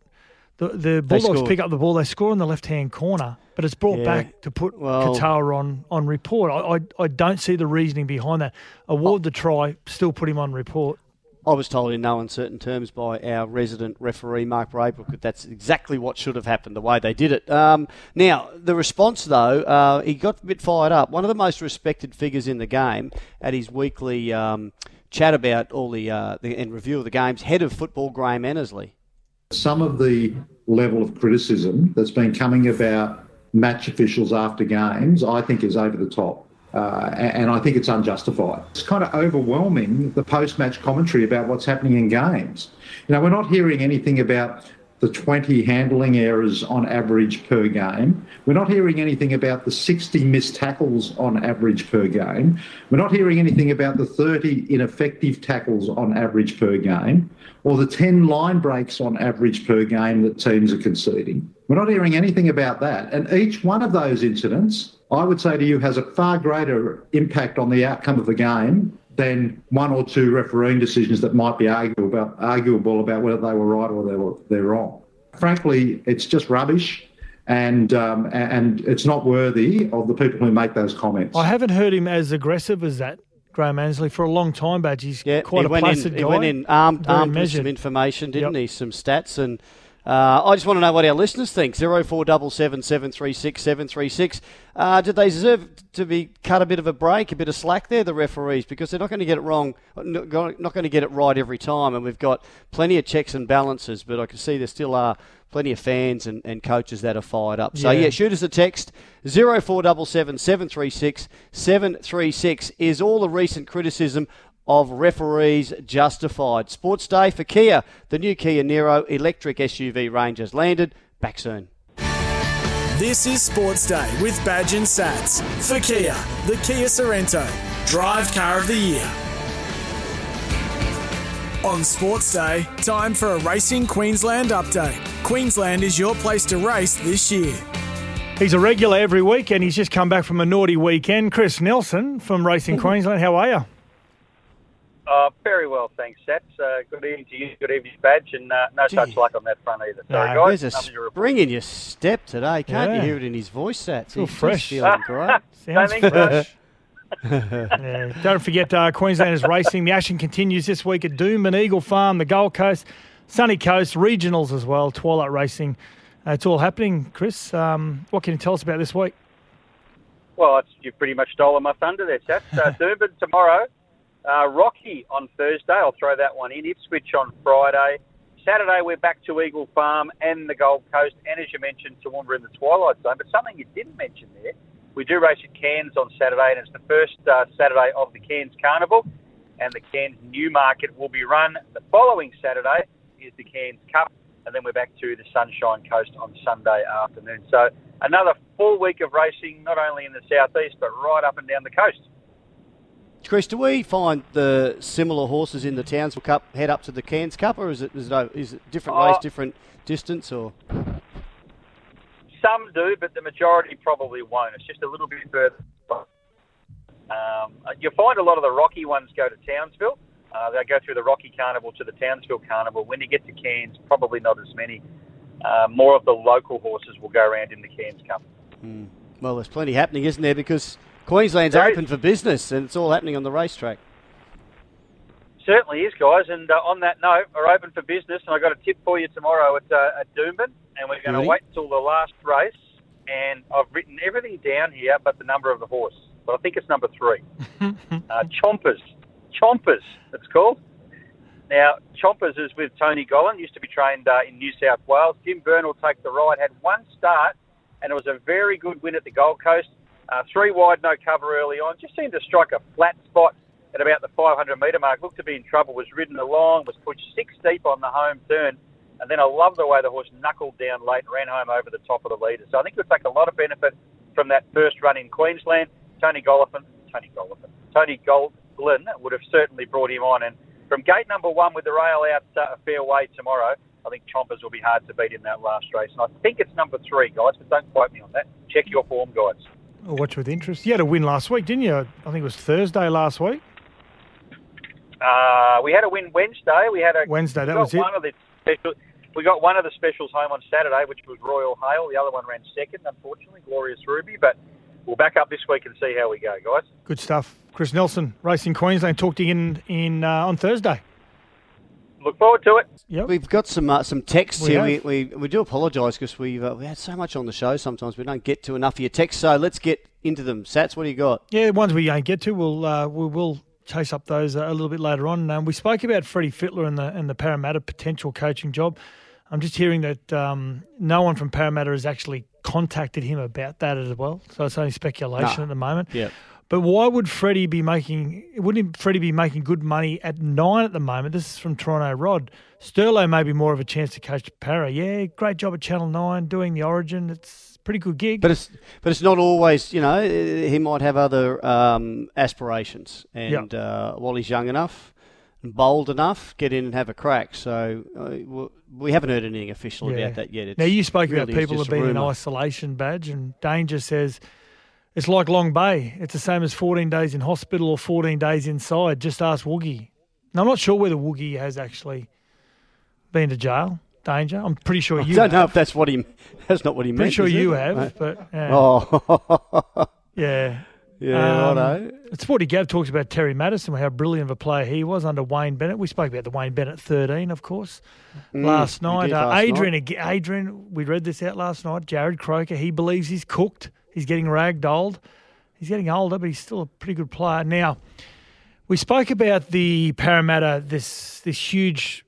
Speaker 4: the the Bulldogs pick up the ball. They score in the left hand corner, but it's brought
Speaker 3: Yeah.
Speaker 4: back to put
Speaker 3: Well-
Speaker 4: on on report. I, I I don't see the reasoning behind that. Award the try, still put him on report.
Speaker 3: I was told in no uncertain terms by our resident referee, Mark Braybrook, that that's exactly what should have happened, the way they did it. Um, now, the response, though, uh, he got a bit fired up. One of the most respected figures in the game at his weekly um, chat about all the, uh, the and review of the games, head of football, Graham Annesley.
Speaker 12: Some of the level of criticism that's been coming about match officials after games, I think, is over the top. Uh, and I think it's unjustified. It's kind of overwhelming the post match commentary about what's happening in games. You know, we're not hearing anything about the 20 handling errors on average per game. We're not hearing anything about the 60 missed tackles on average per game. We're not hearing anything about the 30 ineffective tackles on average per game or the 10 line breaks on average per game that teams are conceding. We're not hearing anything about that. And each one of those incidents, I would say to you, has a far greater impact on the outcome of the game than one or two refereeing decisions that might be arguable about, arguable about whether they were right or they were they're wrong. Frankly, it's just rubbish, and um, and it's not worthy of the people who make those comments.
Speaker 4: I haven't heard him as aggressive as that, Graham Annesley, for a long time, Badge. He's quite
Speaker 3: he
Speaker 4: a
Speaker 3: went
Speaker 4: placid
Speaker 3: in,
Speaker 4: guy.
Speaker 3: He went in armed,
Speaker 4: Very
Speaker 3: armed with some information, didn't he? Some stats and. Uh, I just want to know what our listeners think. Zero four double seven seven three six seven three six. Uh, did they deserve to be cut a bit of a break, a bit of slack there, the referees, because they're not going to get it wrong, not going to get it right every time, and we've got plenty of checks and balances. But I can see there still are plenty of fans and, and coaches that are fired up. So
Speaker 4: Yeah.
Speaker 3: yeah, shoot us a text. Zero four double seven seven three six seven three six. Is all the recent criticism of referees justified? Sports Day for Kia. The new Kia Niro electric SUV range has landed. Back soon.
Speaker 2: This is Sports Day with Badge and Sats for Kia, the Kia Sorento, Drive Car of the Year. On Sports Day, time for a Racing Queensland update. Queensland is your place to race this year.
Speaker 4: He's a regular every week, and he's just come back from a naughty weekend. Chris Nelson from Racing Queensland. How are you?
Speaker 13: Uh, very well, thanks, Sats. Uh, good evening to you. Good evening, Badge. And uh, no such luck on that front either. Sorry,
Speaker 3: No,
Speaker 13: guys.
Speaker 3: there's a
Speaker 13: Nothing to report.
Speaker 3: spring in your step today. Can't
Speaker 4: Yeah.
Speaker 3: you hear it in his voice, Sats?
Speaker 4: all
Speaker 3: He's
Speaker 4: fresh.
Speaker 3: Just feeling great.
Speaker 4: Sounds
Speaker 13: think
Speaker 4: fresh. Yeah. Don't forget, uh, Queenslanders racing. The action continues this week at Doomben, Eagle Farm, the Gold Coast, Sunny Coast, regionals as well, Twilight Racing. Uh, it's all happening, Chris. Um, what can you tell us about this week?
Speaker 13: Well, it's, you've pretty much stolen my thunder there, Sats. Uh, Doomben tomorrow. Uh, Rocky on Thursday. I'll throw that one in. Ipswich on Friday. Saturday, we're back to Eagle Farm and the Gold Coast. And as you mentioned, Toowoomba in the Twilight Zone. But something you didn't mention there, we do race at Cairns on Saturday, and it's the first uh, Saturday of the Cairns Carnival. And the Cairns Newmarket will be run. The following Saturday is the Cairns Cup, and then we're back to the Sunshine Coast on Sunday afternoon. So another full week of racing, not only in the southeast, but right up and down the coast.
Speaker 3: Chris, do we find the similar horses in the Townsville Cup head up to the Cairns Cup, or is it is it, is it different race,
Speaker 13: Oh.
Speaker 3: different distance, or?
Speaker 13: Some do, but the majority probably won't. It's just a little bit further. Um, you'll find a lot of the Rocky ones go to Townsville. Uh, they go through the Rocky Carnival to the Townsville Carnival. When you get to Cairns, probably not as many. Uh, more of the local horses will go around in the Cairns Cup.
Speaker 3: Hmm. Well, there's plenty happening, isn't there? Because Queensland's
Speaker 13: There is.
Speaker 3: open for business, and it's all happening on the racetrack.
Speaker 13: Certainly is, guys. And uh, on that note, we're open for business, and I've got a tip for you tomorrow at, uh, at Doomben, and we're going to wait until the last race. And I've written everything down here, but the number of the horse. But I think it's number three. uh, Chompers, Chompers, it's called. Now, Chompers is with Tony Gollan, used to be trained uh, in New South Wales. Jim Byrne will take the ride. Had one start, and it was a very good win at the Gold Coast. Uh, three wide, no cover early on. Just seemed to strike a flat spot at about the 500 metre mark. Looked to be in trouble. Was ridden along. Was pushed six deep on the home turn. And then I love the way the horse knuckled down late and ran home over the top of the leader. So I think we'll take a lot of benefit from that first run in Queensland. Tony Gollifin, Tony Gollifin, Tony Goldlin would have certainly brought him on. And from gate number one with the rail out uh, a fair way tomorrow, I think Chompers will be hard to beat in that last race. And I think it's number three, guys, but don't quote me on that. Check your form, guys.
Speaker 4: I'll watch with interest. You had a win last week, didn't you? I think it was Thursday last week.
Speaker 13: Uh, we had a win Wednesday. We had a
Speaker 4: Wednesday, that was it.
Speaker 13: One of the special, we got one of the specials home on Saturday, which was Royal Hale. The other one ran second, unfortunately, Glorious Ruby. But we'll back up this week and see how we go, guys.
Speaker 4: Good stuff. Chris Nelson, Racing Queensland, talked to you in, in uh, on Thursday.
Speaker 13: Look forward to it.
Speaker 4: Yep.
Speaker 3: We've got some uh, some texts
Speaker 4: We
Speaker 3: here. We, we, we do apologise because we've uh, we had so much on the show. Sometimes we don't get to enough of your texts. So let's get into them. Sats, what do you got?
Speaker 4: Yeah, the ones we don't get to, we'll uh, we will chase up those uh, a little bit later on. Um, we spoke about Freddie Fittler and the and the Parramatta potential coaching job. I'm just hearing that um, no one from Parramatta has actually contacted him about that as well. So it's only speculation
Speaker 3: No.
Speaker 4: at the moment.
Speaker 3: Yep.
Speaker 4: But why would Freddie be making? Wouldn't Freddie be making good money at nine at the moment? This is from Toronto Rod. Sterlo may be more of a chance to coach Para. Yeah, great job at Channel Nine doing the Origin. It's a pretty good gig.
Speaker 3: But it's but it's not always. You know, he might have other um, aspirations, and uh, while he's young enough and bold enough, get in and have a crack. So uh, we haven't heard anything official
Speaker 4: Yeah.
Speaker 3: about that yet. It's
Speaker 4: now you spoke about
Speaker 3: really is
Speaker 4: people been in isolation badge, and Danger says it's like Long Bay. It's the same as 14 days in hospital or 14 days inside. Just ask Woogie. Now I'm not sure whether Woogie has actually been to jail. Danger. I'm pretty sure
Speaker 3: I
Speaker 4: you.
Speaker 3: don't know
Speaker 4: have.
Speaker 3: if that's what he. That's not what he
Speaker 4: Pretty
Speaker 3: meant.
Speaker 4: sure you
Speaker 3: it?
Speaker 4: have, but yeah.
Speaker 3: Oh.
Speaker 4: Yeah.
Speaker 3: Yeah,
Speaker 4: Um,
Speaker 3: righto.
Speaker 4: Sporty Gav talks about Terry Matterson, how brilliant of a player he was under Wayne Bennett. We spoke about the Wayne Bennett 13, of course,
Speaker 3: Mm,
Speaker 4: last night. uh,
Speaker 3: last
Speaker 4: Adrian,
Speaker 3: night.
Speaker 4: Adrian, we read this out last night. Jarrod Croker, he believes he's cooked. He's getting ragdolled. He's getting older, but he's still a pretty good player. Now, we spoke about the Parramatta, this this huge,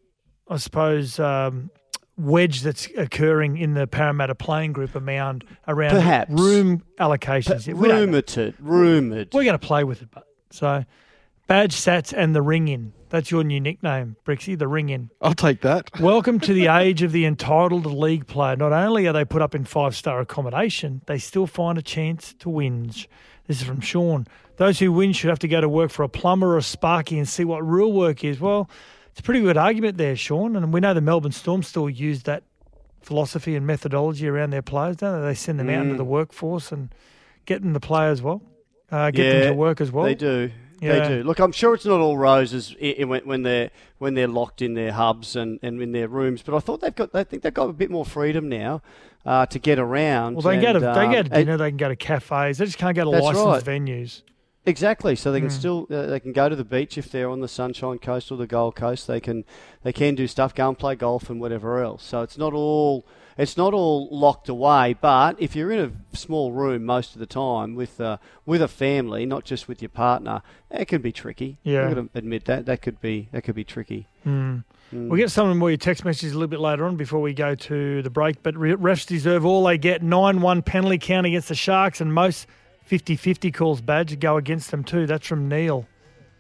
Speaker 4: I suppose, um, wedge that's occurring in the Parramatta playing group around around
Speaker 3: Perhaps.
Speaker 4: room allocations. We don't know.
Speaker 3: Rumoured, rumoured.
Speaker 4: We're going to play with it, but so badge sats and the ring in. That's your new nickname, Brixie. The ring in.
Speaker 5: I'll take that.
Speaker 4: Welcome to the age of the entitled league player. Not only are they put up in five star accommodation, they still find a chance to whinge. This is from Sean. Those who win should have to go to work for a plumber or a sparky and see what real work is. Well, it's a pretty good argument there, Sean. And we know the Melbourne Storm still use that philosophy and methodology around their players, don't they? They send them out into
Speaker 3: Mm.
Speaker 4: the workforce and get them to play as well, uh, get them to work as well.
Speaker 3: They do.
Speaker 4: Yeah.
Speaker 3: They do. Look, I'm sure it's not all roses when, they're when they're locked in their hubs and, and in their rooms, but I thought they've got. I think they've got a bit more freedom now uh, to get around.
Speaker 4: Well, they can go to
Speaker 3: and,
Speaker 4: they go to
Speaker 3: and-
Speaker 4: dinner, they can go to cafes. They just can't go to licensed
Speaker 3: right.
Speaker 4: venues.
Speaker 3: Exactly. So they can
Speaker 4: Mm.
Speaker 3: still uh, they can go to the beach if they're on the Sunshine Coast or the Gold Coast. They can they can do stuff, go and play golf and whatever else. So it's not all it's not all locked away. But if you're in a small room most of the time with uh, with a family, not just with your partner, it can be tricky.
Speaker 4: Yeah.
Speaker 3: I've got to admit that that could be that could be tricky.
Speaker 4: Mm.
Speaker 3: Mm.
Speaker 4: We'll get some of more your text messages a little bit later on before we go to the break. But re- refs deserve all they get. 9 1 penalty count against the Sharks, and most 50 50 calls badge go against them too. That's from Neil.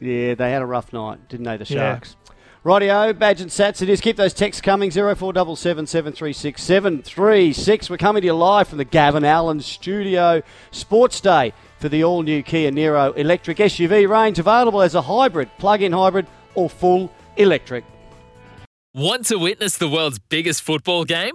Speaker 3: Yeah, they had a rough night, didn't they, the. Sharks? Rightio, Badge and Sats it is. Keep those texts coming. 0477 736 736. We're coming to you live from the Gavin Allen Studio Sports Day for the all new Kia Niro electric SUV range available as a hybrid, plug in hybrid, or full electric.
Speaker 1: Want to witness the world's biggest football game?